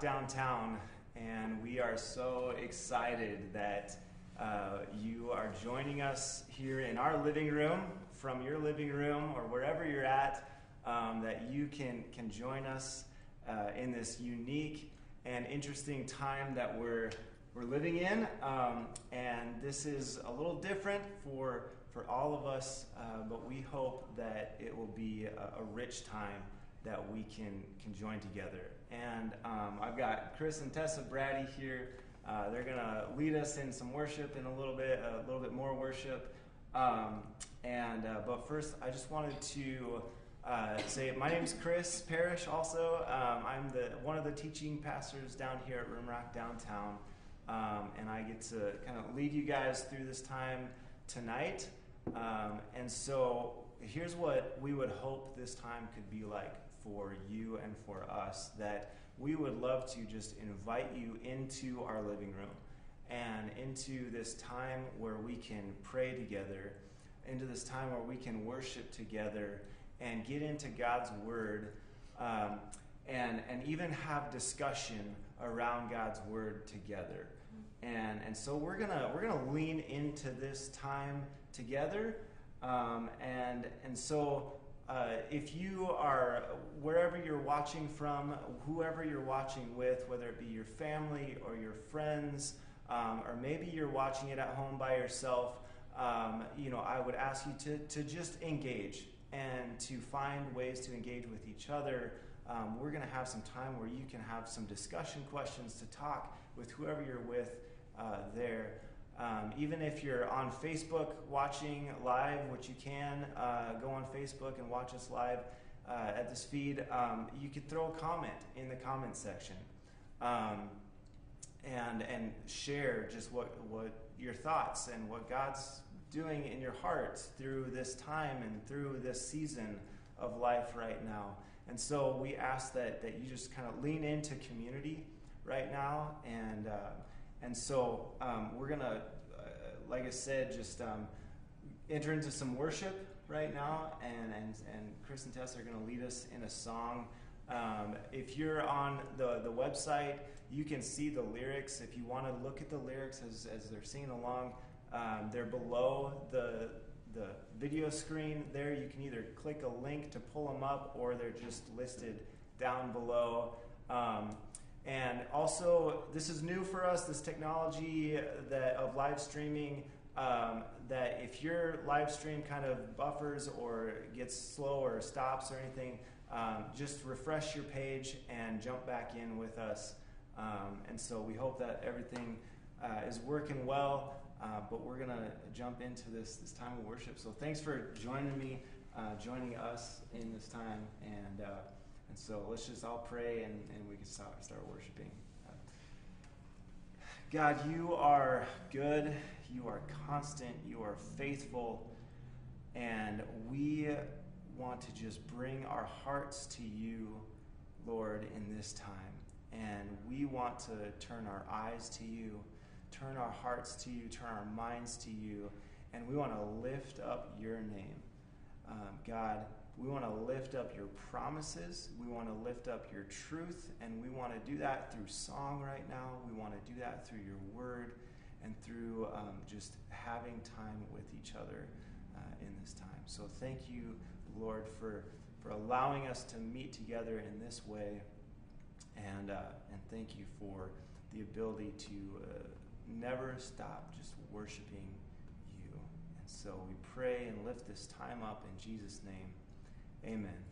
to Downtown, and we are so excited that uh, you are joining us here in our living room, from your living room or wherever you're at, um, that you can can join us uh, in this unique and interesting time that we're we're living in, um, and this is a little different for for all of us, uh, but we hope that it will be a, a rich time that we can can join together. And um, I've got Chris and Tessa Brady here. Uh, they're gonna lead us in some worship in a little bit, a little bit more worship. Um, and uh, but first, I just wanted to uh, say my name is Chris Parrish. Also, um, I'm the one of the teaching pastors down here at Rimrock Downtown, um, and I get to kind of lead you guys through this time tonight. Um, and so here's what we would hope this time could be like for you and for us that we would love to just invite you into our living room and into this time where we can pray together, into this time where we can worship together and get into God's Word um, and, and even have discussion around God's Word together. And, and so we're gonna we're gonna lean into this time together, um, and and so uh, if you are wherever you're watching from, whoever you're watching with, whether it be your family or your friends, um, or maybe you're watching it at home by yourself, um, you know, I would ask you to, to just engage and to find ways to engage with each other. Um, we're going to have some time where you can have some discussion questions to talk with whoever you're with uh, there. Um, even if you're on Facebook watching live, which you can, uh, go on Facebook and watch us live uh, at this feed. Um, you could throw a comment in the comment section um, and and share just what what your thoughts and what God's doing in your heart through this time and through this season of life right now. And so we ask that that you just kind of lean into community right now and. Uh, and so um, we're going to, uh, like I said, just um, enter into some worship right now. And, and, and Chris and Tess are going to lead us in a song. Um, if you're on the, the website, you can see the lyrics. If you want to look at the lyrics as, as they're singing along, um, they're below the, the video screen there. You can either click a link to pull them up or they're just listed down below. Um, and also, this is new for us, this technology that of live streaming. Um, that if your live stream kind of buffers or gets slow or stops or anything, um, just refresh your page and jump back in with us. Um, and so we hope that everything uh, is working well. Uh, but we're going to jump into this this time of worship. So thanks for joining me, uh, joining us in this time, and. And so let's just all pray and, and we can start, start worshiping. God, you are good, you are constant, you are faithful, and we want to just bring our hearts to you, Lord, in this time. And we want to turn our eyes to you, turn our hearts to you, turn our minds to you, and we want to lift up your name. Um, God, we want to lift up your promises. We want to lift up your truth. And we want to do that through song right now. We want to do that through your word and through um, just having time with each other uh, in this time. So thank you, Lord, for, for allowing us to meet together in this way. And, uh, and thank you for the ability to uh, never stop just worshiping you. And so we pray and lift this time up in Jesus' name. Amen.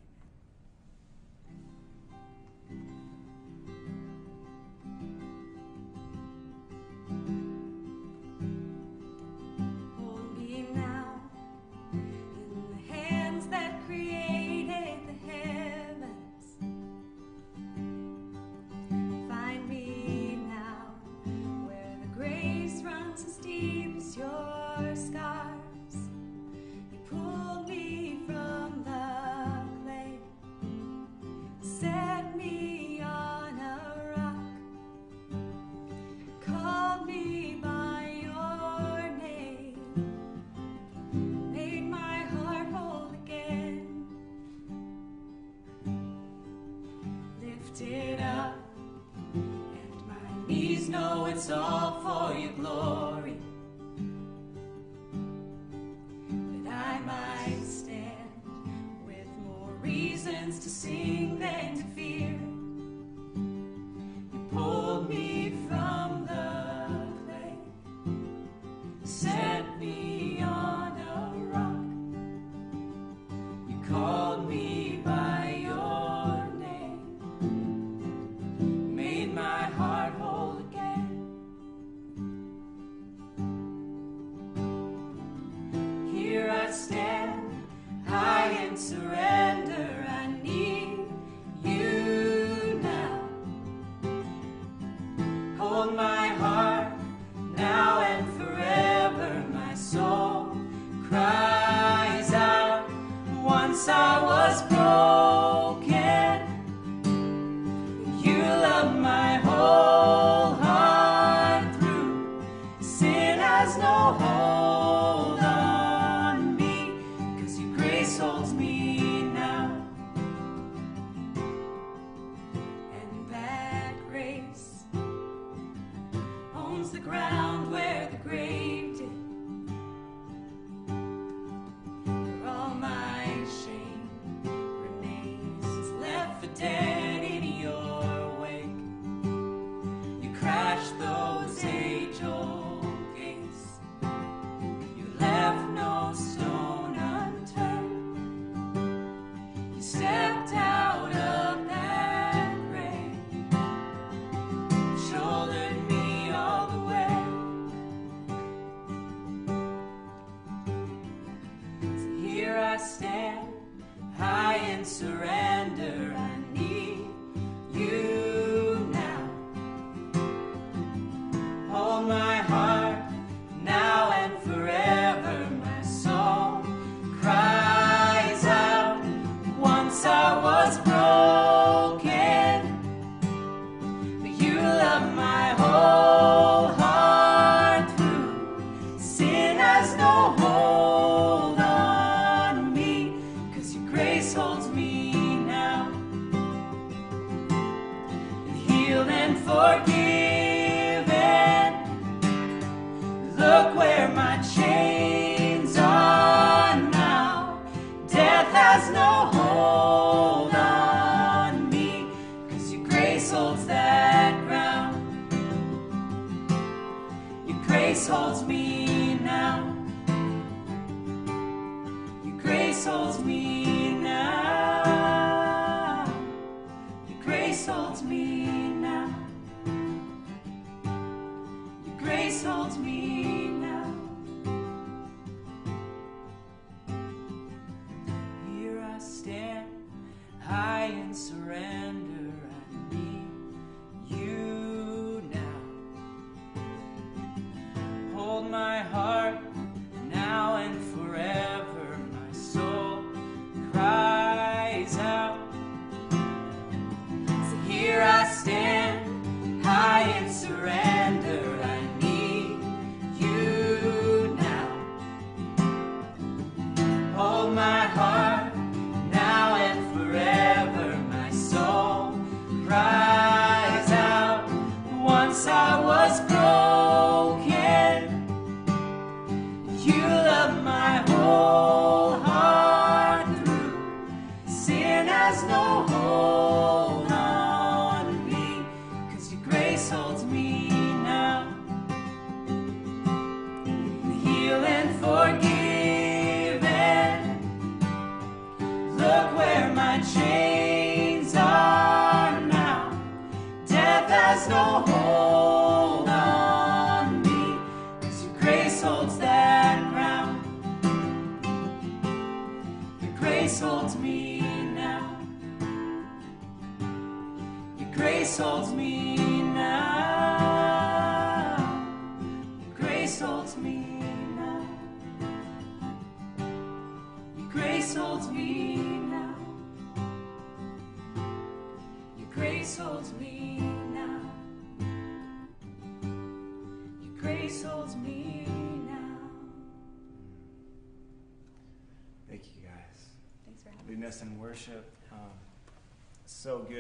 My heart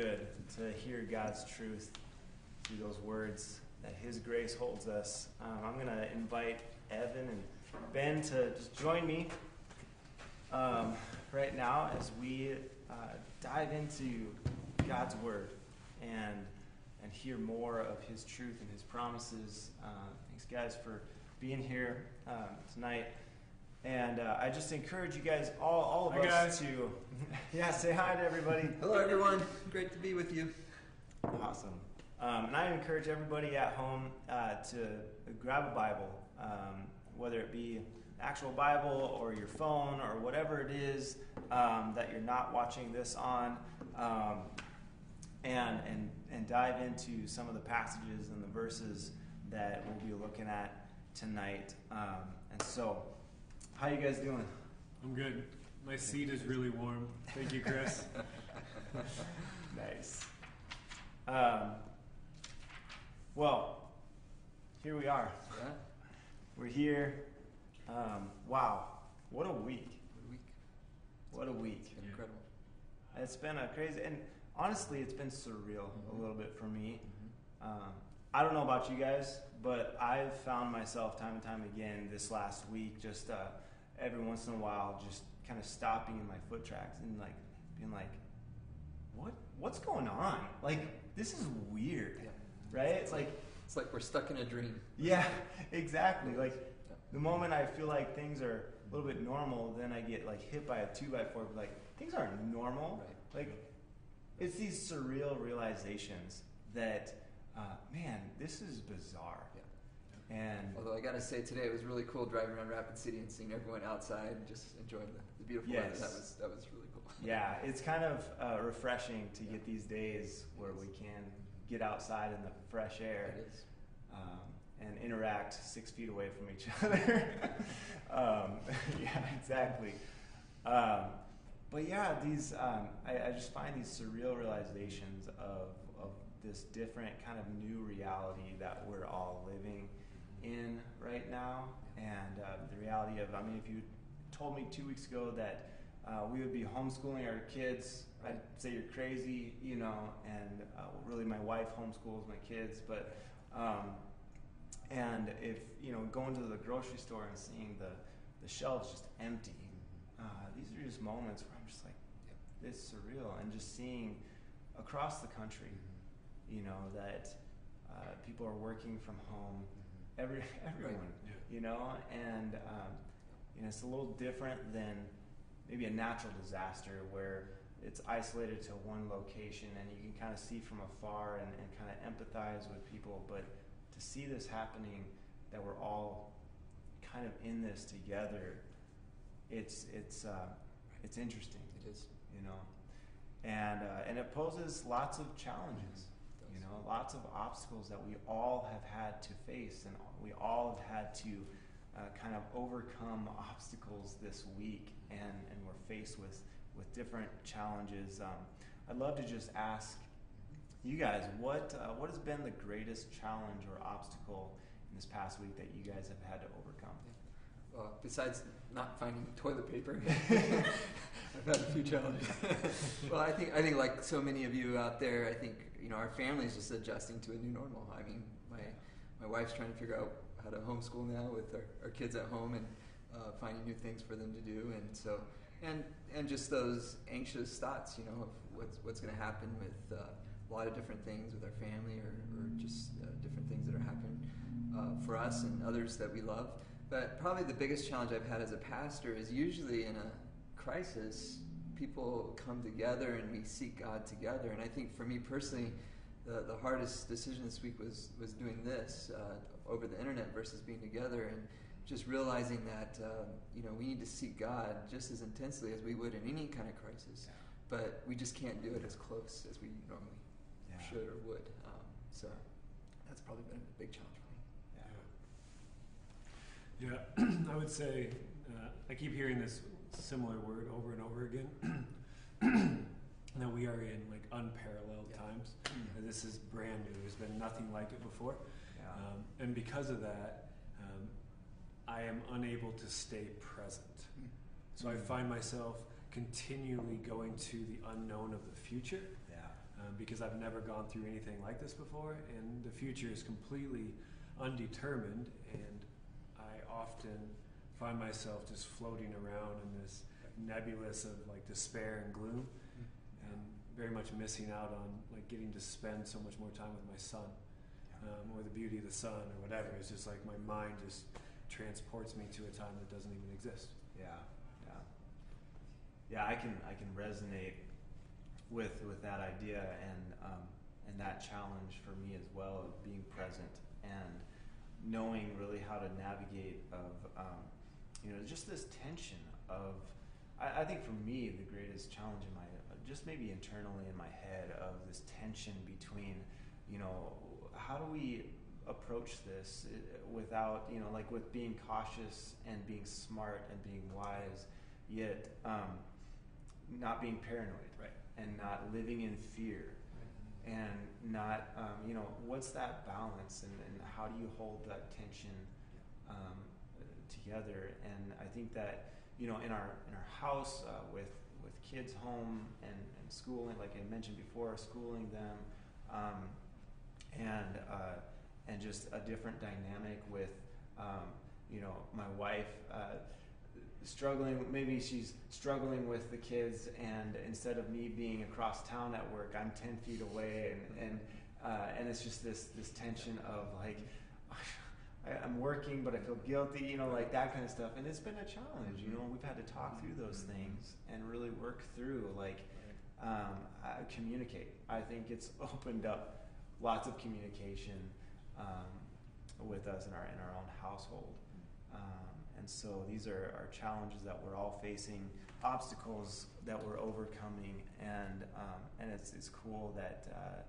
good to hear God's truth through those words that His grace holds us. Um, I'm going to invite Evan and Ben to just join me um, right now as we uh, dive into God's Word and and hear more of His truth and His promises. Uh, thanks, guys, for being here um, tonight. And uh, I just encourage you guys, all, all of Hi, us, guys. to yeah, say hi to everybody. Hello, everyone. Great to be with you. Awesome. Um, and I encourage everybody at home uh, to grab a Bible, um, whether it be actual Bible or your phone or whatever it is um, that you're not watching this on, um, and, and, and dive into some of the passages and the verses that we'll be looking at tonight. Um, and so, how you guys doing? I'm good. My seat is really warm. Thank you, Chris. nice. Um, well, here we are. Yeah. We're here. Um, wow, what a week! Good week. What a week! been incredible. It's been a crazy, and honestly, it's been surreal a Mhm. little bit for me. Mhm. Um, I don't know about you guys, but I've found myself time and time again this last week, just uh, every once in a while, just kind of stopping in my foot tracks and like being like, "What? What's going on? Like, this is weird, Yeah. right? It's like." It's like we're stuck in a dream. Yeah, exactly. Like Yeah. the moment I feel like things are a little bit normal, then I get like hit by a two by four. Like things aren't normal. Right. Like it's these surreal realizations that, uh, man, this is bizarre. Yeah. And Although I gotta say, today it was really cool driving around Rapid City and seeing everyone outside and just enjoying the, the beautiful weather. That was that was really cool. yeah, it's kind of uh, refreshing to get these days where we can get outside in the fresh air. Um, and interact six feet away from each other. um, yeah, exactly. Um, but yeah, these um, I, I just find these surreal realizations of of this different kind of new reality that we're all living in right now, and uh, the reality of I mean, if you told me two weeks ago that uh, we would be homeschooling our kids I'd say you're crazy, you know, and uh, really my wife homeschools my kids, but um, and if you know going to the grocery store and seeing the the shelves just empty, uh, these are just moments where I'm just like, it's surreal, and just seeing across the country, you know, that uh, people are working from home, every everyone, Yeah. you know, and um, you know it's a little different than maybe a natural disaster where it's isolated to one location and you can kind of see from afar and, and kind of empathize with people, but to see this happening, that we're all kind of in this together, it's it's uh, it's interesting It is. you know, and uh, and it poses lots of challenges, It you does. Know, lots of obstacles that we all have had to face, and we all have had to uh, kind of overcome obstacles this week, and and we're faced with with different challenges. Um, I'd love to just ask you guys what uh, what has been the greatest challenge or obstacle in this past week that you guys have had to overcome? Well, besides not finding toilet paper, I've had a few challenges. well, I think I think like so many of you out there, I think you know our family's just adjusting to a new normal. I mean, my my wife's trying to figure out how to homeschool now with our, our kids at home and uh, finding new things for them to do, and so and and just those anxious thoughts, you know, of what's what's going to happen with uh, a lot of different things with our family or, or just uh, different things that are happening uh, for us and others that we love. But probably the biggest challenge I've had as a pastor is usually in a crisis, people come together and we seek God together. And I think for me personally, the, the hardest decision this week was, was doing this uh, over the internet versus being together and just realizing that um, you know we need to seek God just as intensely as we would in any kind of crisis, but we just can't do it as close as we normally Yeah. should or would. Um, so that's probably been a big challenge for me. Yeah. Yeah, I would say uh, I keep hearing this similar word over and over again. that we are in like unparalleled Yeah. times. And this is brand new. There's been nothing like it before. Yeah. Um, and because of that, um, I am unable to stay present. So I Mm. find myself continually going to the unknown of the future um, because I've never gone through anything like this before, and the future is completely undetermined, and I often find myself just floating around in this nebulous of like despair and gloom, and very much missing out on like getting to spend so much more time with my son, um, or the beauty of the sun, or whatever. It's just like my mind just transports me to a time that doesn't even exist. Yeah, yeah, yeah. I can I can resonate with with that idea and um, and that challenge for me as well of being present and knowing really how to navigate of um, you know just this tension of I, I think for me the greatest challenge in my just maybe internally in my head of this tension between you know how do we approach this uh, without you know like with being cautious and being smart and being wise yet um, not being paranoid Right. and not living in fear and not um, you know what's that balance and, and how do you hold that tension um, together. And I think that you know in our in our house uh, with with kids home and, and schooling like I mentioned before schooling them um, and uh, and just a different dynamic with um, you know my wife uh, struggling maybe she's struggling with the kids and instead of me being across town at work i'm 10 feet away and and uh, and it's just this this tension of like I, i'm working but i feel guilty you know like that kind of stuff. And it's been a challenge you know we've had to talk through those things and really work through like um, uh, communicate. I think it's opened up lots of communication um, with us in our in our own household. Um, and so these are, are challenges that we're all facing, obstacles that we're overcoming, and um, and it's, it's cool that uh,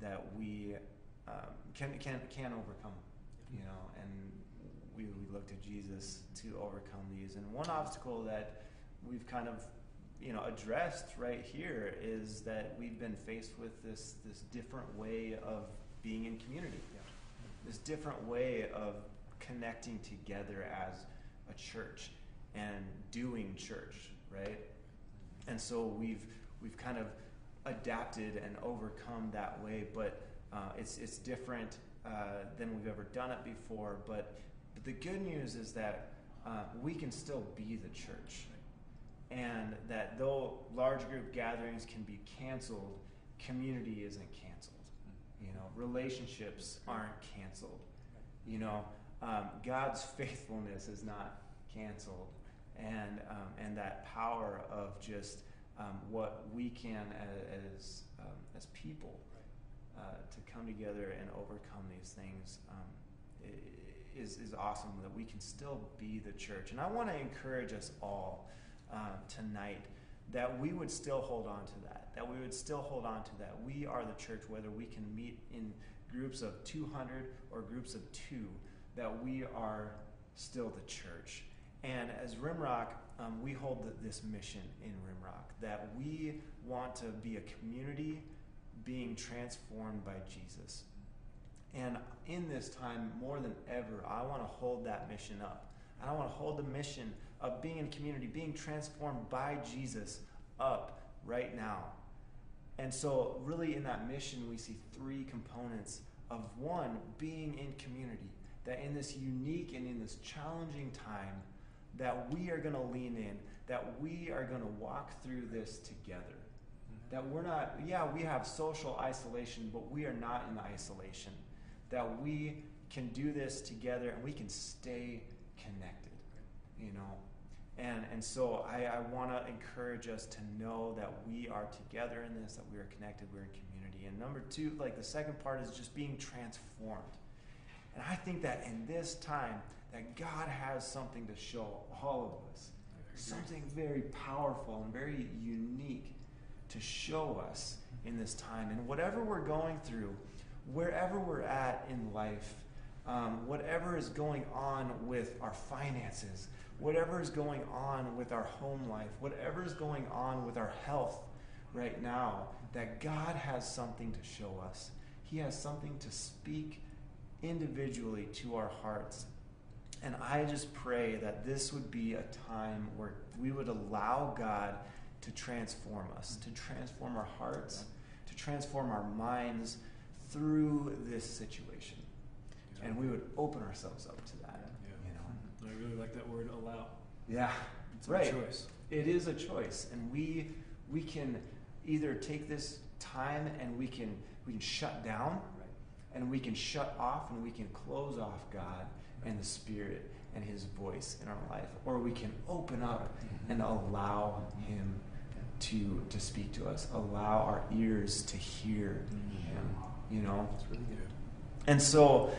that we um, can can can overcome, you know, and we, we look to Jesus to overcome these. And one obstacle that we've kind of you know addressed right here is that we've been faced with this this different way of being in community, this different way of connecting together as a church and doing church, right? And so we've we've kind of adapted and overcome that way, but uh, it's it's different uh, than we've ever done it before. But but the good news is that uh, we can still be the church, and that though large group gatherings can be canceled, community isn't canceled. You know, relationships aren't canceled. You know, um, God's faithfulness is not canceled, and um, and that power of just um, what we can as um, as people uh, to come together and overcome these things um, is is awesome. That we can still be the church, and I want to encourage us all um, tonight that we would still hold on to that. That we would still hold on to that. We are the church, whether we can meet in groups of 200 or groups of two, that we are still the church. And as Rimrock, um, we hold th- this mission in Rimrock that we want to be a community being transformed by Jesus. And in this time, more than ever, I want to hold that mission up. I want to hold the mission of being in community, being transformed by Jesus up right now. And so, really, in that mission, we see three components of one, being in community. That in this unique and in this challenging time, that we are going to lean in, that we are going to walk through this together. That we're not, yeah, we have social isolation, but we are not in isolation. That we can do this together and we can stay connected, you know. And, and so I, I want to encourage us to know that we are together in this, that we are connected, we're in community. And number two, like the second part is just being transformed. And I think that in this time, that God has something to show all of us. Something very powerful and very unique to show us in this time. And whatever we're going through, wherever we're at in life, um, whatever is going on with our finances, whatever is going on with our home life, whatever is going on with our health right now, that God has something to show us. He has something to speak individually to our hearts. And I just pray that this would be a time where we would allow God to transform us, to transform our hearts, to transform our minds through this situation. And we would open ourselves up to that. You know? Hmm. I really like that word allow. Yeah. It's Right. a choice. It is a choice, and we we can either take this time and we can we can shut down, and we can shut off, and we can close off God and the Spirit and His voice in our life, or we can open up mm-hmm. and allow Him to to speak to us, allow our ears to hear Him. You know, It's really good. and so,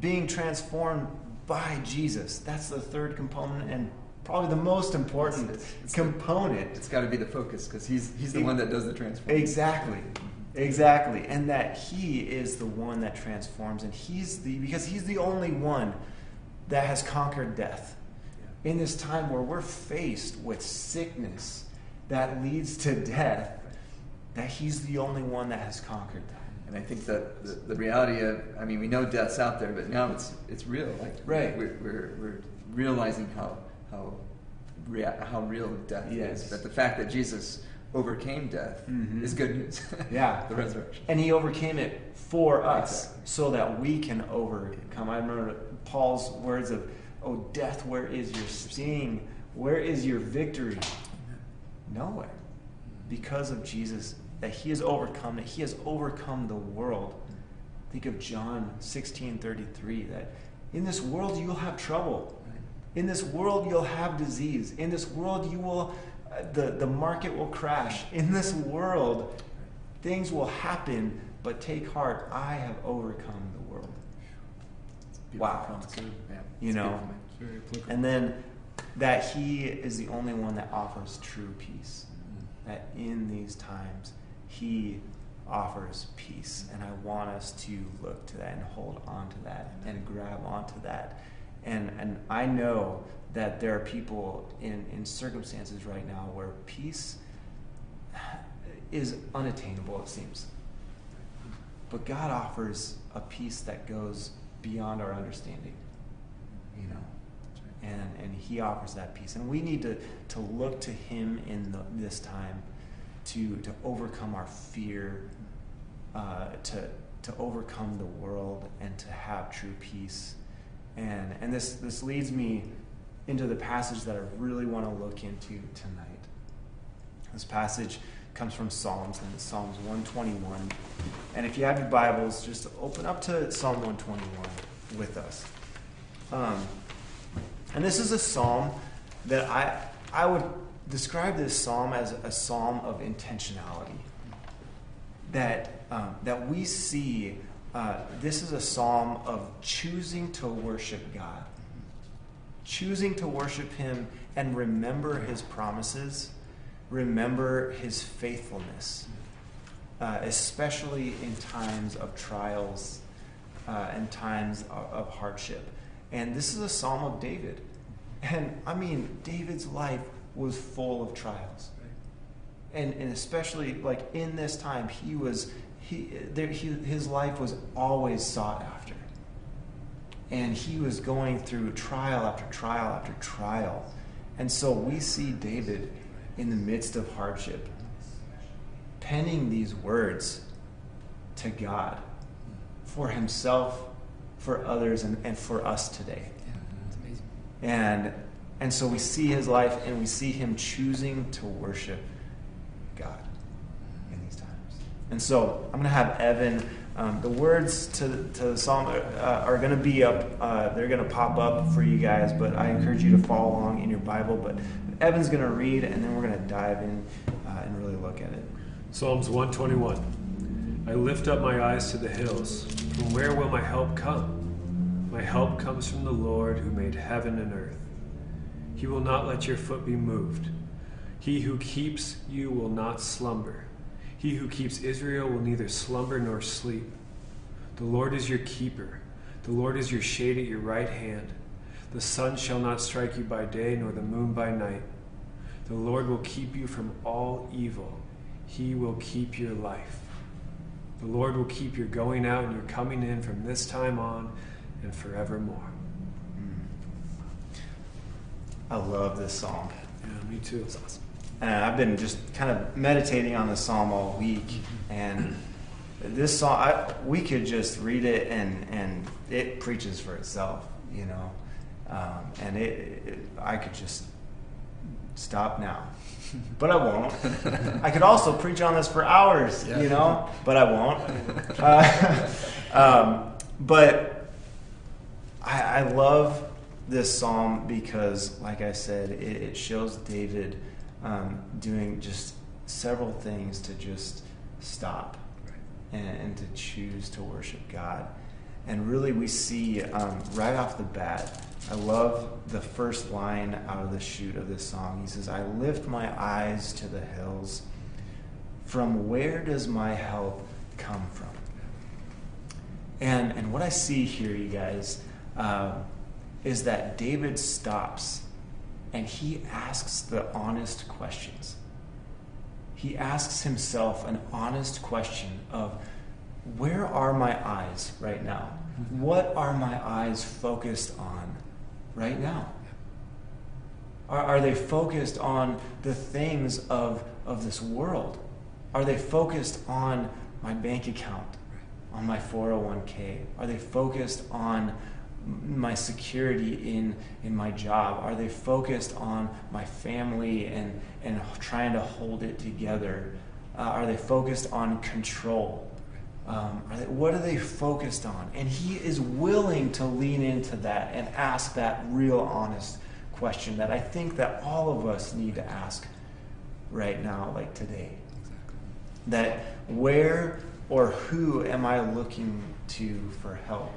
being transformed by Jesus, that's the third component and probably the most important It's- it's the- component. It's got to be the focus because he's he's the It- one that does the transformation. Exactly. Mm-hmm. Exactly. And that he is the one that transforms and he's the because he's the only one that has conquered death. In this time where we're faced with sickness that leads to death, that he's the only one that has conquered that. And I think that the, the reality of, I mean, we know death's out there, but now it's it's real. Like Right. we're, we're, we're realizing how how rea- how real death Yes. is. But the fact that Jesus overcame death Mhm. is good news. Yeah. the resurrection. And he overcame it for us Exactly. so that we can overcome. I remember Paul's words of, Oh, death, where is your sting? Where is your victory? Nowhere. Because of Jesus, that he has overcome, that he has overcome the world. Think of John 16 33, that in this world you'll have trouble. In this world you'll have disease. In this world you will, uh, the, the market will crash. In this world things will happen, but take heart, I have overcome the world. Wow. Yeah, You know. beautiful. It's very. And then that he is the only one that offers true peace. That in these times, he offers peace. And I want us to look to that and hold on to that and grab onto that. And, and I know that there are people in, in circumstances right now where peace is unattainable, it seems. But God offers a peace that goes beyond our understanding. You know? And and he offers that peace and we need to to look to him in the, this time to, to overcome our fear, uh, to, to overcome the world, and to have true peace. And, and this, this leads me into the passage that I really want to look into tonight. This passage comes from Psalms, and it's Psalms 121. And if you have your Bibles, just open up to Psalm 121 with us. Um, and this is a psalm that I, I would describe this psalm as a psalm of intentionality. That, um, that we see uh, this is a psalm of choosing to worship God, choosing to worship Him and remember His promises, remember His faithfulness, uh, especially in times of trials uh, and times of, of hardship. And this is a psalm of David. And I mean, David's life was full of trials. And, and especially like in this time, he was he, there, he, his life was always sought after. And he was going through trial after trial after trial. And so we see David in the midst of hardship penning these words to God for himself, for others, and, and for us today. Yeah, And, and so we see his life and we see him choosing to worship God in these times. And so I'm going to have Evan. Um, the words to, to the psalm uh, are going to be up, uh, they're going to pop up for you guys, but I encourage you to follow along in your Bible. But Evan's going to read, and then we're going to dive in uh, and really look at it. Psalms 121. I lift up my eyes to the hills. From where will my help come? My help comes from the Lord who made heaven and earth. He will not let your foot be moved. He who keeps you will not slumber. He who keeps Israel will neither slumber nor sleep. The Lord is your keeper. The Lord is your shade at your right hand. The sun shall not strike you by day, nor the moon by night. The Lord will keep you from all evil. He will keep your life. The Lord will keep your going out and your coming in from this time on and forevermore. I love this song. Yeah, me too. It's awesome. And I've been just kind of meditating on the psalm all week, and this song, I, we could just read it and and it preaches for itself, you know. Um, and it, it, I could just stop now, but I won't. I could also preach on this for hours, Yeah. you know, but I won't. Uh, um, but I, I love this psalm because, like I said, it, it shows David um, doing just several things to just stop and, and to choose to worship God. And really, we see um, right off the bat, I love the first line out of the chute of this song. He says, I lift my eyes to the hills. From where does my help come from? And, and what I see here, you guys, um, is that David stops and he asks the honest questions. He asks himself an honest question of where are my eyes right now? What are my eyes focused on right now? Are, are they focused on the things of, of this world? Are they focused on my bank account, on my 401k? Are they focused on my security in, in my job? Are they focused on my family and, and trying to hold it together? Uh, are they focused on control? Um, are they, what are they focused on? And he is willing to lean into that and ask that real honest question that I think that all of us need to ask right now, like today. That where or who am I looking to for help?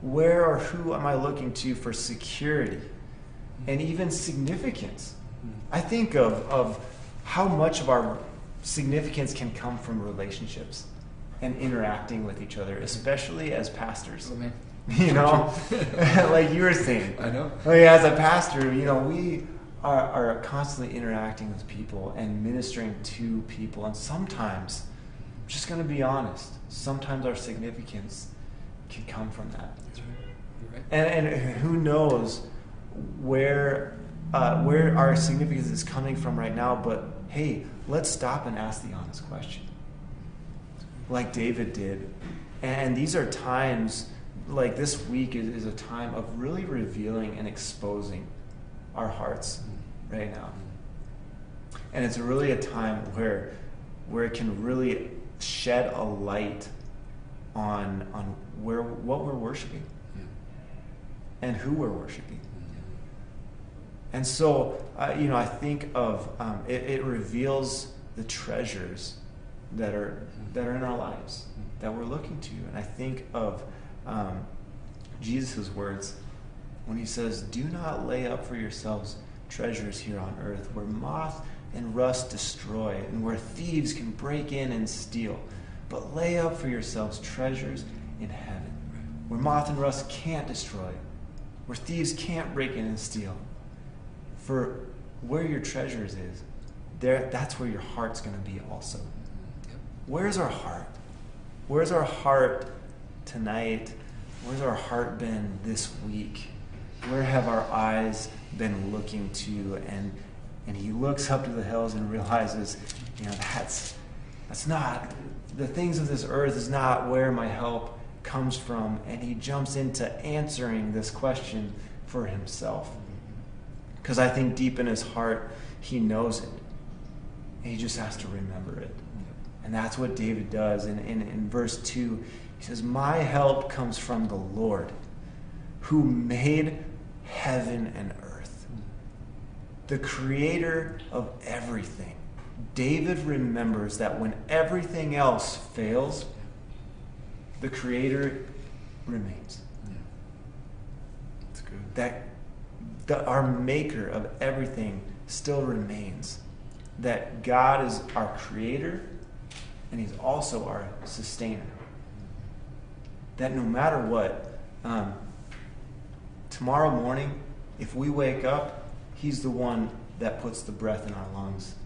Where or who am I looking to for security and even significance? I think of, of how much of our significance can come from relationships and interacting with each other, especially as pastors. Oh. You know, like you were saying, I know. like as a pastor, you know, we are, are constantly interacting with people and ministering to people, and sometimes, I'm just going to be honest, sometimes our significance can come from that. You're right. And, and who knows where uh, where our significance is coming from right now? But hey, let's stop and ask the honest question. Like David did. And these are times, like this week is, is a time of really revealing and exposing our hearts right now. And it's really a time where where it can really shed a light on on where what we're worshiping and who we're worshiping. And so, uh, you know, I think of um, it, it reveals the treasures that are that are in our lives that we're looking to, and I think of um, Jesus' words when he says, "Do not lay up for yourselves treasures here on earth, where moth and rust destroy, and where thieves can break in and steal, but lay up for yourselves treasures in heaven, where moth and rust can't destroy, where thieves can't break in and steal." For where your treasures is, there that's where your heart's going to be also. Where's our heart? Where's our heart tonight? Where's our heart been this week? Where have our eyes been looking to? And and he looks up to the hills and realizes, you know, that's that's not the things of this earth is not where my help comes from. And he jumps into answering this question for himself. Because I think deep in his heart, he knows it. He just has to remember it. And that's what David does. And in, in verse 2, he says, My help comes from the Lord, who made heaven and earth, the creator of everything. David remembers that when everything else fails, the creator remains. That's good. That the, our maker of everything still remains. That God is our creator and He's also our sustainer. That no matter what, um, tomorrow morning, if we wake up, He's the one that puts the breath in our lungs.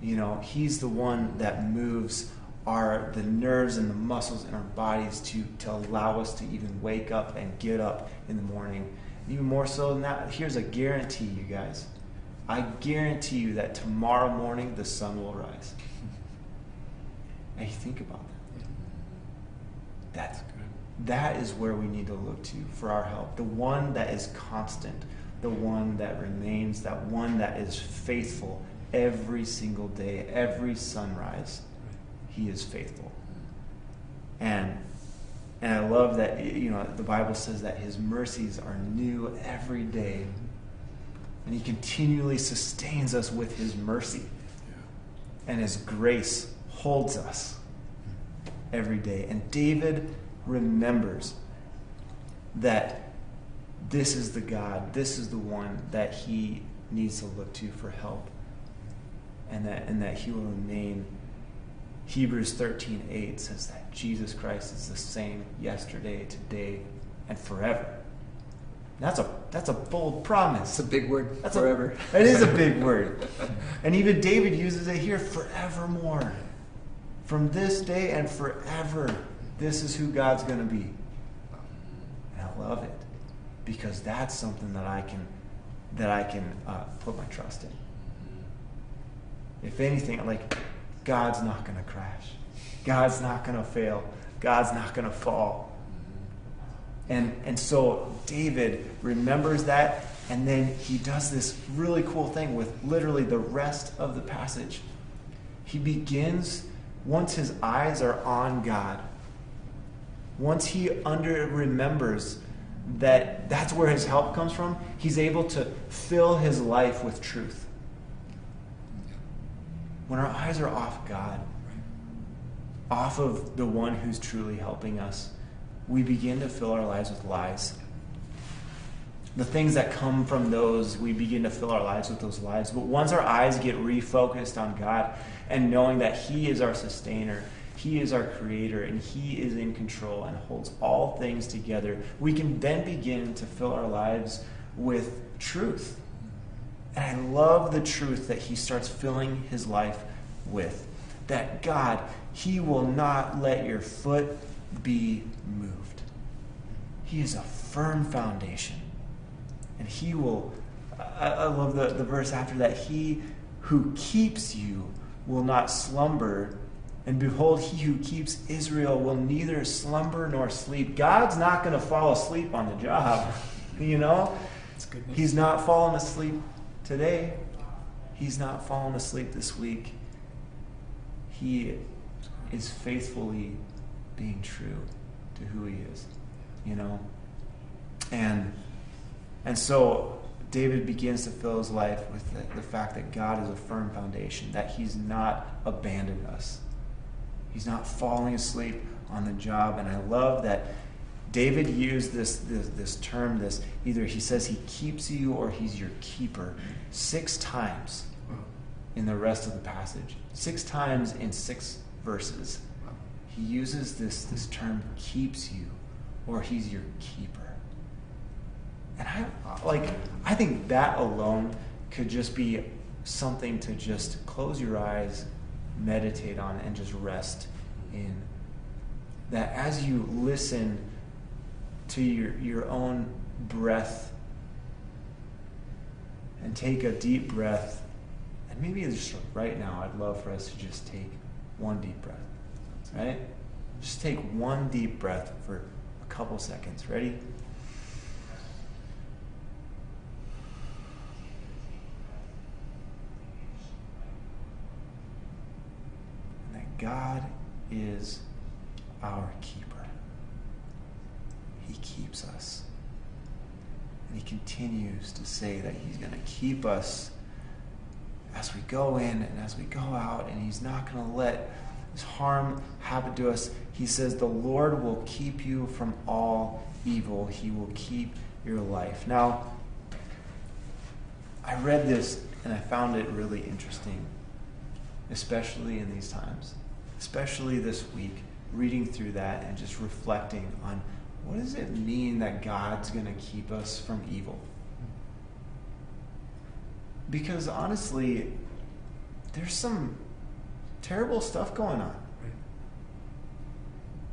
You know, He's the one that moves our the nerves and the muscles in our bodies to, to allow us to even wake up and get up in the morning. Even more so than that, here's a guarantee, you guys. I guarantee you that tomorrow morning the sun will rise. And you think about that. That's Good. that is where we need to look to for our help. The one that is constant, the one that remains, that one that is faithful every single day, every sunrise. He is faithful. And and I love that you know the Bible says that his mercies are new every day. And he continually sustains us with his mercy. And his grace holds us every day. And David remembers that this is the God, this is the one that he needs to look to for help. And that and that he will remain Hebrews 13 8 says that Jesus Christ is the same yesterday, today, and forever. That's a that's a bold promise. It's a big word. That's a- forever. That is a big word. And even David uses it here forevermore. From this day and forever, this is who God's going to be. And I love it because that's something that I can that I can uh, put my trust in. If anything, like God's not going to crash. God's not going to fail. God's not going to fall. And and so David remembers that and then he does this really cool thing with literally the rest of the passage. He begins once his eyes are on God. Once he under remembers that that's where his help comes from, he's able to fill his life with truth. When our eyes are off God, off of the one who's truly helping us, we begin to fill our lives with lies. The things that come from those, we begin to fill our lives with those lies. But once our eyes get refocused on God and knowing that He is our sustainer, He is our creator, and He is in control and holds all things together, we can then begin to fill our lives with truth. And I love the truth that He starts filling His life with. That God, He will not let your foot be moved. He is a firm foundation. And He will, I, love the, the verse after that, He who keeps you will not slumber. And behold, he who keeps Israel will neither slumber nor sleep. God's not going to fall asleep on the job, you know? That's good. news. He's not falling asleep today. He's not falling asleep this week. He is faithfully being true to who he is, you know? And and so David begins to fill his life with the, the fact that God is a firm foundation, that he's not abandoned us. He's not falling asleep on the job. And I love that David used this, this, this term, this either he says he keeps you or he's your keeper six times in the rest of the passage. Six times in six verses. He uses this, this term keeps you or he's your keeper. And I like I think that alone could just be something to just close your eyes, meditate on, and just rest in. That as you listen to your, your own breath and take a deep breath, and maybe just right now, I'd love for us to just take one deep breath. Right? Just take one deep breath for a couple seconds. Ready? God is our keeper. He keeps us. And He continues to say that He's going to keep us as we go in and as we go out, and He's not going to let this harm happen to us. He says, The Lord will keep you from all evil, He will keep your life. Now, I read this and I found it really interesting especially in these times, especially this week, reading through that and just reflecting on what does it mean that God's going to keep us from evil? Because honestly, there's some terrible stuff going on.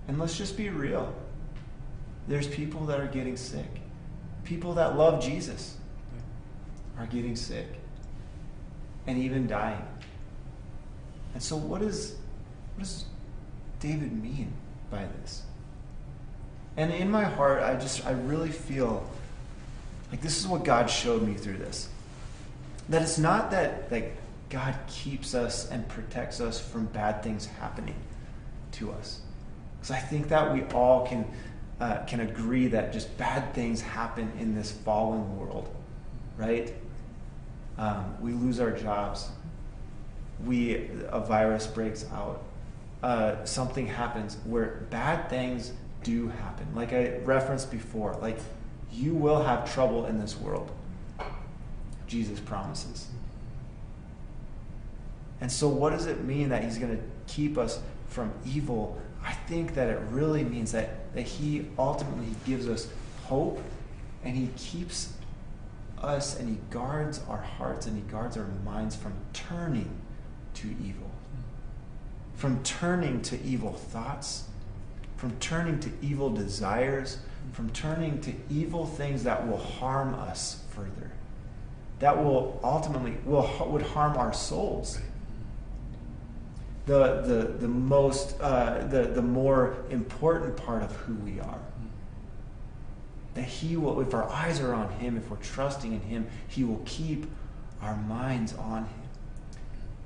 And let's just be real. There's people that are getting sick. People that love Jesus are getting sick and even dying. And so, what, is, what does David mean by this? And in my heart, I just, I really feel like this is what God showed me through this. That it's not that like God keeps us and protects us from bad things happening to us. Because I think that we all can, uh, can agree that just bad things happen in this fallen world, right? Um, we lose our jobs we a virus breaks out, uh, something happens where bad things do happen. Like I referenced before, like you will have trouble in this world. Jesus promises. And so, what does it mean that He's going to keep us from evil? I think that it really means that, that He ultimately gives us hope and He keeps us and He guards our hearts and He guards our minds from turning to evil, from turning to evil thoughts, from turning to evil desires, from turning to evil things that will harm us further, that will ultimately will would harm our souls. The, the, the most uh, the, the more important part of who we are. That he will if our eyes are on him if we're trusting in him he will keep our minds on him.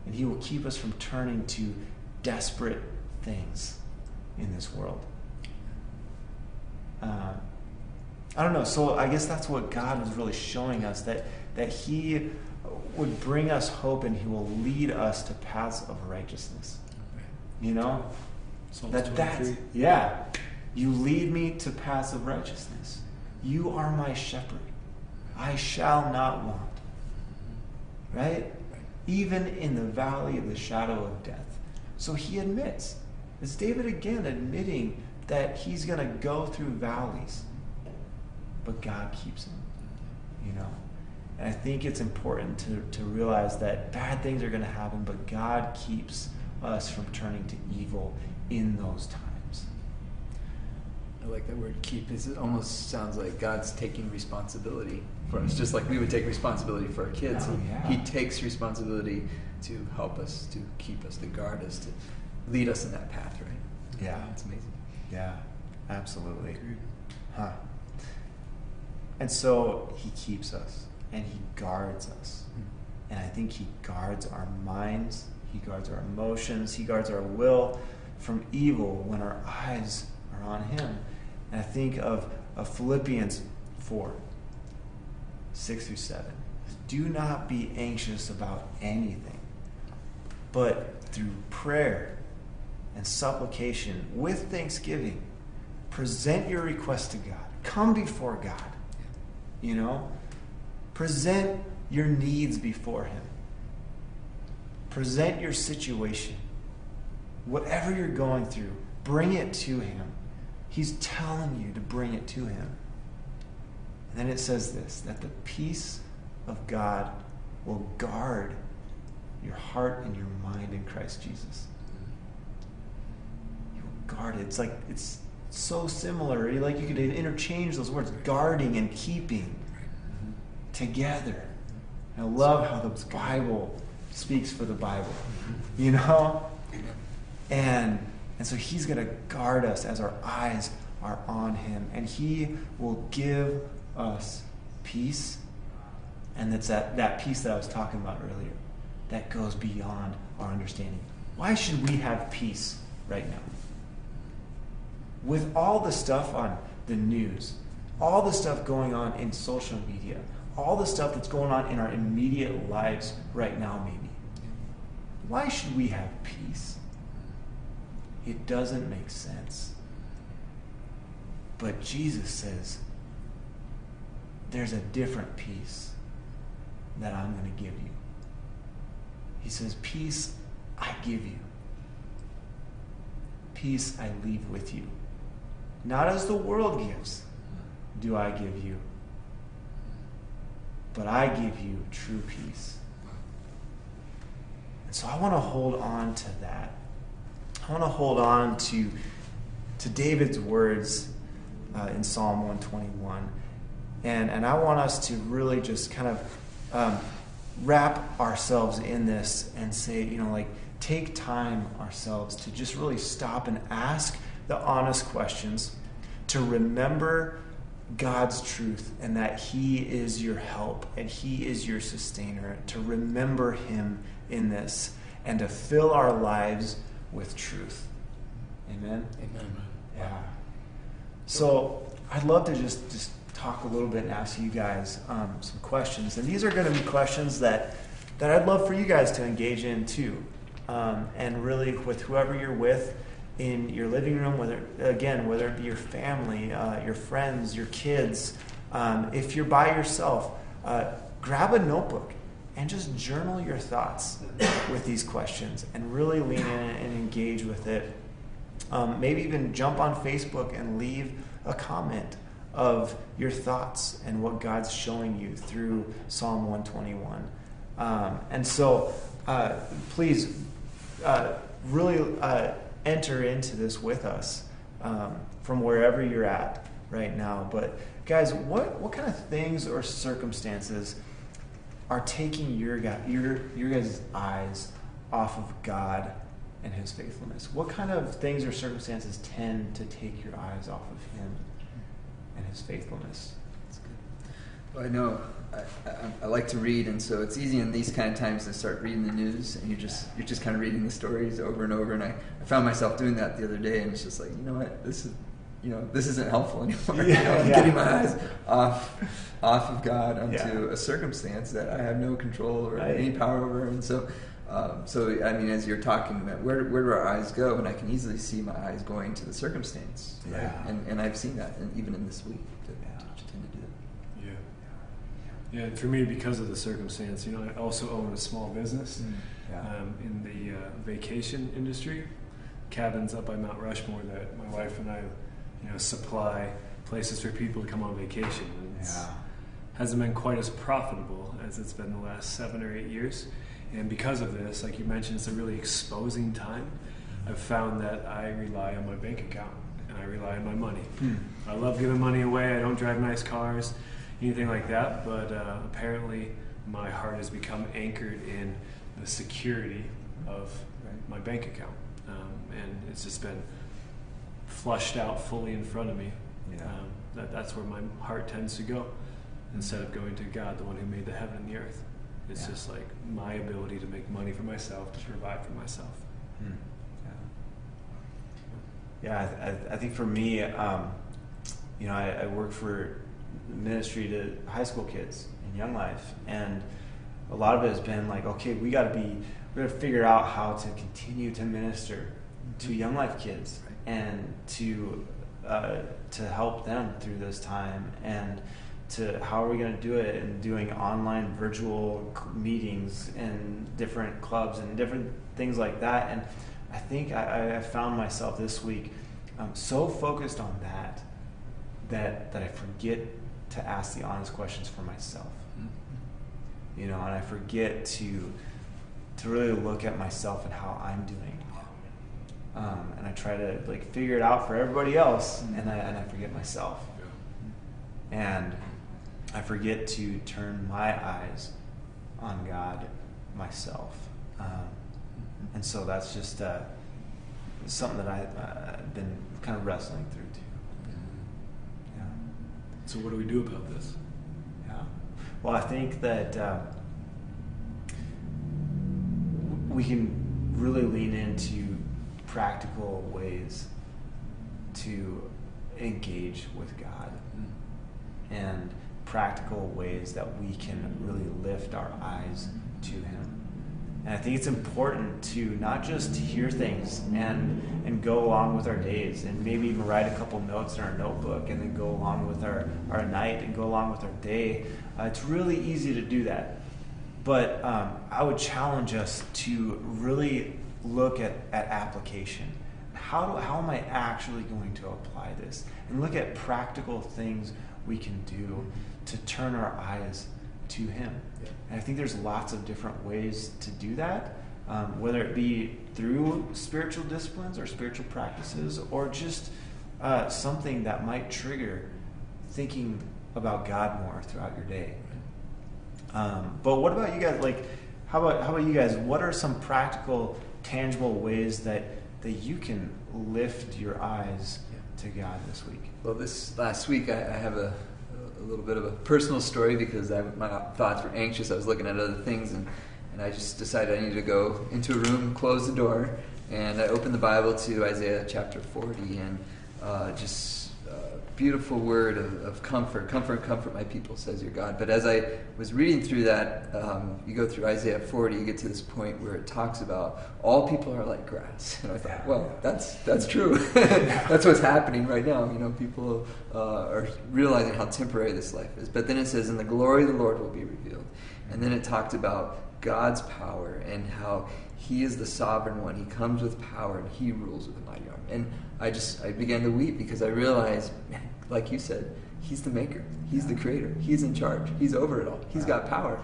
And He will keep us from turning to desperate things in this world. Uh, I don't know. So I guess that's what God was really showing us that that He would bring us hope and He will lead us to paths of righteousness. You know Psalm that that's yeah. You lead me to paths of righteousness. You are my shepherd. I shall not want. Right? even in the valley of the shadow of death. So he admits, it's David again admitting that he's going to go through valleys, but God keeps him, you know. And I think it's important to, to realize that bad things are going to happen, but God keeps us from turning to evil in those times. I like that word keep. It almost sounds like God's taking responsibility for us, just like we would take responsibility for our kids. Oh, yeah. he takes responsibility to help us, to keep us, to guard us, to lead us in that path, right? Yeah. It's amazing. Yeah, absolutely. Huh. And so he keeps us and he guards us. Mm-hmm. And I think he guards our minds, he guards our emotions, he guards our will from evil when our eyes are on him. And I think of, of Philippians 4 6 through 7. Do not be anxious about anything, but through prayer and supplication with thanksgiving, present your request to God. Come before God. You know, present your needs before Him. Present your situation. Whatever you're going through, bring it to Him. He's telling you to bring it to Him. And then it says this that the peace of God will guard your heart and your mind in Christ Jesus. Will guard it. It's like it's so similar. Like you could interchange those words, guarding and keeping together. I love how the Bible speaks for the Bible. You know? And and so he's going to guard us as our eyes are on him and he will give us peace and that's that, that peace that I was talking about earlier that goes beyond our understanding. Why should we have peace right now? With all the stuff on the news, all the stuff going on in social media, all the stuff that's going on in our immediate lives right now, maybe. Why should we have peace? It doesn't make sense. But Jesus says, there's a different peace that I'm going to give you. He says, Peace I give you, peace I leave with you. Not as the world gives, do I give you, but I give you true peace. And so I want to hold on to that. I want to hold on to, to David's words uh, in Psalm 121. And, and I want us to really just kind of um, wrap ourselves in this and say, you know, like, take time ourselves to just really stop and ask the honest questions, to remember God's truth and that He is your help and He is your sustainer, to remember Him in this and to fill our lives with truth. Amen? Amen. Yeah. So I'd love to just, just talk a little bit and ask you guys um, some questions. And these are going to be questions that, that I'd love for you guys to engage in too. Um, and really with whoever you're with in your living room, whether again, whether it be your family, uh, your friends, your kids, um, if you're by yourself, uh, grab a notebook and just journal your thoughts with these questions and really lean in and engage with it. Um, maybe even jump on Facebook and leave a comment of your thoughts and what God's showing you through Psalm 121. Um, and so, uh, please uh, really uh, enter into this with us um, from wherever you're at right now. But, guys, what, what kind of things or circumstances are taking your, your, your guys' eyes off of God and His faithfulness? What kind of things or circumstances tend to take your eyes off of Him and His faithfulness? That's good. Well, I know I, I, I like to read, and so it's easy in these kind of times to start reading the news, and you just you're just kind of reading the stories over and over. And I, I found myself doing that the other day, and it's just like you know what this is. You know, this isn't helpful anymore. Yeah, you know, I'm yeah. getting my eyes off, off of God onto Yeah. a circumstance that I have no control or Right. any power over, and so, um, so I mean, as you're talking about where where do our eyes go, and I can easily see my eyes going to the circumstance, right? Yeah. And and I've seen that, and even in this week, to, to, to tend to do that. Yeah. Yeah, and for me, because of the circumstance, you know, I also own a small business Yeah. um, in the uh, vacation industry. Cabins up by Mount Rushmore that my wife and I, you know, supply places for people to come on vacation. It's, hasn't been quite as profitable as it's been the last seven or eight years. And because of this, like you mentioned, it's a really exposing time. I've found that I rely on my bank account. and I rely on my money. Hmm. I love giving money away. I don't drive nice cars, anything like that. But uh, apparently, my heart has become anchored in the security of my bank account, um, and it's just been flushed out fully in front of me. Yeah. Um, that, that's where my heart tends to go, instead of going to God, the one who made the heaven and the earth. It's Yeah. just like my ability to make money for myself, to provide for myself. Hmm. Yeah, yeah I, I, I think for me, um, you know, I, I work for ministry to high school kids in Young Life, and a lot of it has been like, okay, we got to be, we got to figure out how to continue to minister to Young Life kids and to uh, to help them through this time and to how are we going to do it and doing online virtual meetings and different clubs and different things like that. And i think i, I found myself this week um, so focused on that that that i forget to ask the honest questions for myself. You know and i forget to to really look at myself and how i'm doing. Um, and i try to like figure it out for everybody else and, I, and i forget myself. And I forget to turn my eyes on God myself. Um, and so that's just uh, something that I, uh, I've been kind of wrestling through too. Yeah. So, what do we do about this? Yeah. Well, I think that uh, we can really lean into practical ways to engage with God and practical ways that we can really lift our eyes to Him. And I think it's important to not just hear things and and go along with our days and maybe even write a couple notes in our notebook and then go along with our, our night and go along with our day. Uh, it's really easy to do that. But um, I would challenge us to really look at, at application. How, do, how am I actually going to apply this? And look at practical things we can do to turn our eyes to Him. And I think there's lots of different ways to do that, um, whether it be through spiritual disciplines or spiritual practices, or just uh, something that might trigger thinking about God more throughout your day. Um, but what about you guys? Like, how about how about you guys? What are some practical, tangible ways that that you can lift your eyes to God this week? Well, this last week I, I have a, a little bit of a personal story because I, my thoughts were anxious. I was looking at other things and, and I just decided I needed to go into a room, close the door, and I opened the Bible to Isaiah chapter 40 and uh, just beautiful word of, of comfort. Comfort, comfort my people, says your God. But as I was reading through that, um, you go through Isaiah 40, you get to this point where it talks about all people are like grass. And I thought, well, that's that's true. that's what's happening right now. You know, people uh, are realizing how temporary this life is. But then it says, "And the glory of the Lord will be revealed." And then it talked about God's power and how He is the sovereign one. He comes with power and He rules with a mighty arm. And I just I began to weep because I realized, man, like you said, He's the maker. He's the creator. He's in charge. He's over it all. He's got power.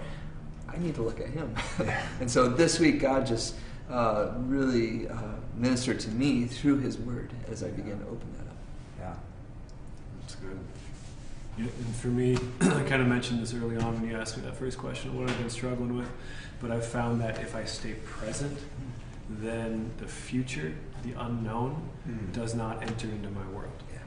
I need to look at Him. and so this week, God just uh, really uh, ministered to me through His Word as I began to open that up. Yeah. That's good. Yeah, and for me, I kind of mentioned this early on when you asked me that first question, what I've been struggling with. But I've found that if I stay present, then the future, the unknown, Mm. does not enter into my world. Yeah.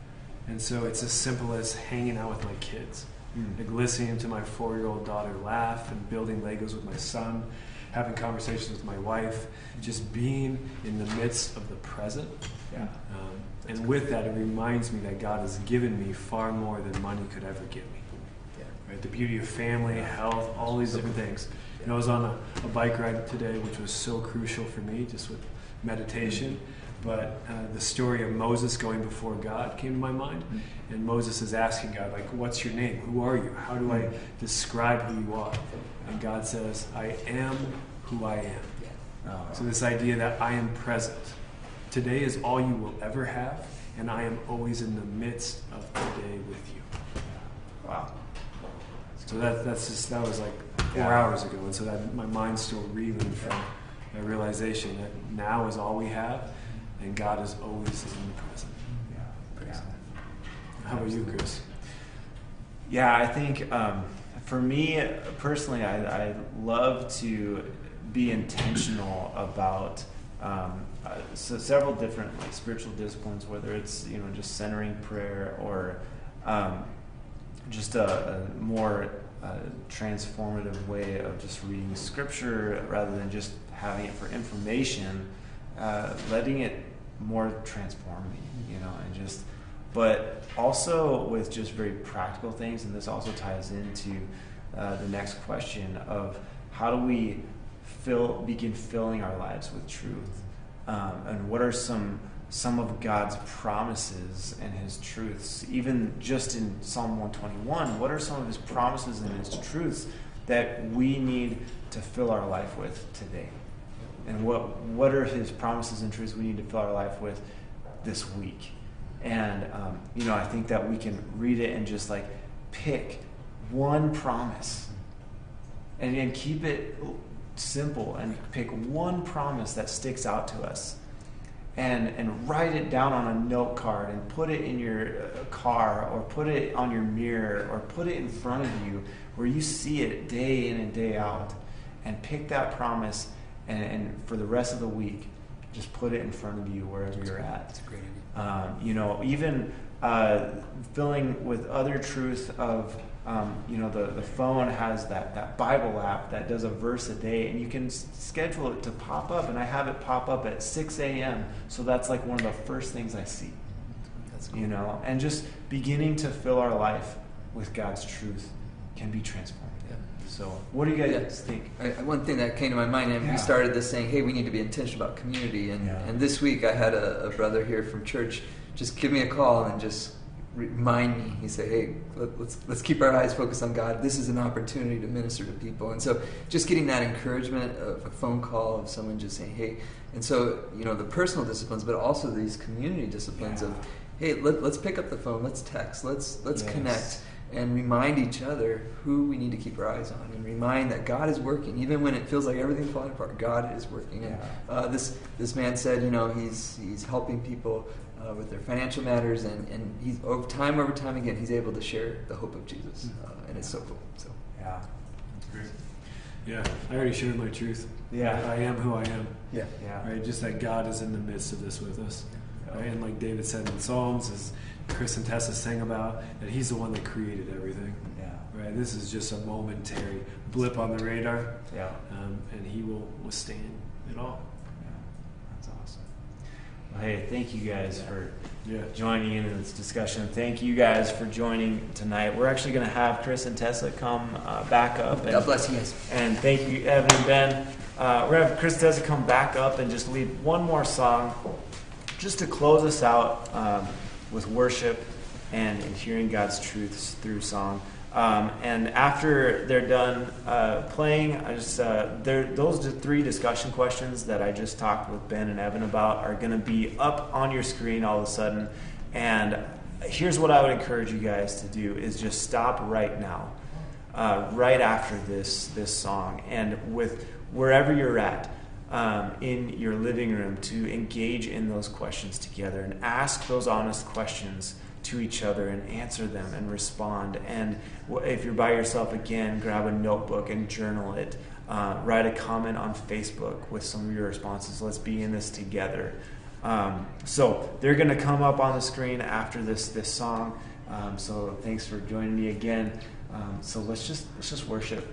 And so it's as simple as hanging out with my kids, Mm. like listening to my four year old daughter laugh and building Legos with my son, having conversations with my wife, just being in the midst of the present. Yeah. Um, and with that, it reminds me that God has given me far more than money could ever give me. Yeah. Right? The beauty of family, health, all these different things. And I was on a, a bike ride today, which was so crucial for me, just with meditation. But uh, the story of Moses going before God came to my mind. And Moses is asking God, like, what's your name? Who are you? How do I describe who you are? And God says, I am who I am. Oh, So this idea that I am present. Today is all you will ever have, and I am always in the midst of today with you. wow. So that that's just that was like four Yeah. hours ago, and so that my mind's still reeling from that realization that now is all we have, and God is always in the present. Yeah. How about you, Chris? Yeah, I think um, for me personally, I, I love to be intentional about um, uh, so several different like spiritual disciplines, whether it's you know just centering prayer or um, just a, a more uh, transformative way of just reading scripture rather than just having it for information, uh, letting it more transform me, you know, and just, but also with just very practical things, and this also ties into uh, the next question of how do we fill, begin filling our lives with truth, um, and what are some some of God's promises and His truths, even just in Psalm 121, what are some of His promises and His truths that we need to fill our life with today? And what, what are His promises and truths we need to fill our life with this week? And, um, you know, I think that we can read it and just like pick one promise and, and keep it simple and pick one promise that sticks out to us and, and write it down on a note card and put it in your uh, car or put it on your mirror or put it in front of you where you see it day in and day out and pick that promise and, and for the rest of the week just put it in front of you wherever you're at That's a great idea. um, you know even uh, filling with other truth of um, you know the, the phone has that, that bible app that does a verse a day and you can s- schedule it to pop up and i have it pop up at 6 a.m so that's like one of the first things i see That's cool. you know and just beginning to fill our life with god's truth can be transformative Yeah. So what do you guys Yeah. think I, one thing that came to my mind, and Yeah. we started this saying, "Hey, we need to be intentional about community." And, Yeah. and this week, I had a, a brother here from church just give me a call and just remind me. He said, "Hey, let, let's let's keep our eyes focused on God. This is an opportunity to minister to people." And so, just getting that encouragement of a phone call of someone just saying, "Hey," and so you know the personal disciplines, but also these community disciplines of, "Hey, let, let's pick up the phone, let's text, let's let's Yes. connect." And remind each other who we need to keep our eyes on and remind that God is working even when it feels like everything's falling apart God is working and uh, this this man said you know he's he's helping people uh, with their financial matters and and he's over time over time again he's able to share the hope of Jesus uh, and it's so cool so yeah That's great. Yeah, I already shared my truth. yeah I am who I am. yeah yeah Right? Just that God is in the midst of this with us. Right? And like David said in Psalms, as Chris and Tessa sang about, that He's the one that created everything. yeah Right? This is just a momentary blip on the radar, yeah um, and He will withstand it all. Yeah, that's awesome. Well, hey, thank you guys for Yeah. joining in in this discussion. Thank you guys for joining tonight. We're actually going to have Chris and Tessa come uh, back up. And, God bless you guys And thank you, Evan and Ben. Uh, we're going to have Chris and Tessa come back up and just lead one more song just to close us out um, with worship and, hearing God's truths through song. Um, and after they're done uh, playing, I just uh, those three discussion questions that I just talked with Ben and Evan about are going to be up on your screen all of a sudden. And here's what I would encourage you guys to do: is just stop right now, uh, right after this this song, and with wherever you're at um, in your living room to engage in those questions together and ask those honest questions to each other and answer them and respond. And if you're by yourself again, grab a notebook and journal it. Uh, write a comment on Facebook with some of your responses. Let's be in this together. Um, so they're going to come up on the screen after this this song. Um, so thanks for joining me again. Um, so let's just let's just worship.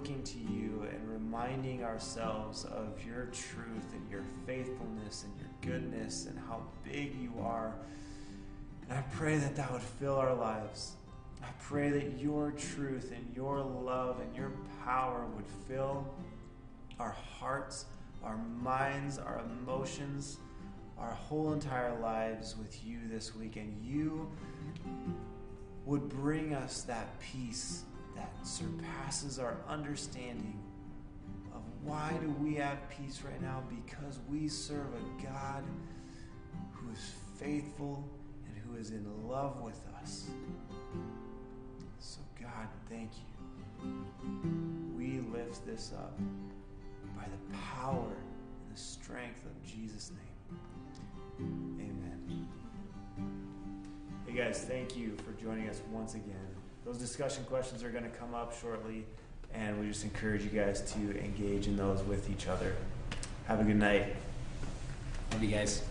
Looking to you and reminding ourselves of your truth and your faithfulness and your goodness and how big you are. And I pray that that would fill our lives. I pray that your truth and your love and your power would fill our hearts, our minds, our emotions, our whole entire lives with you this week. And you would bring us that peace that surpasses our understanding of why do we have peace right now because we serve a God who is faithful and who is in love with us. So God, thank you. We lift this up by the power and the strength of Jesus' name. Amen. Hey guys, thank you for joining us once again. Those discussion questions are going to come up shortly, and we just encourage you guys to engage in those with each other. Have a good night. Love you guys.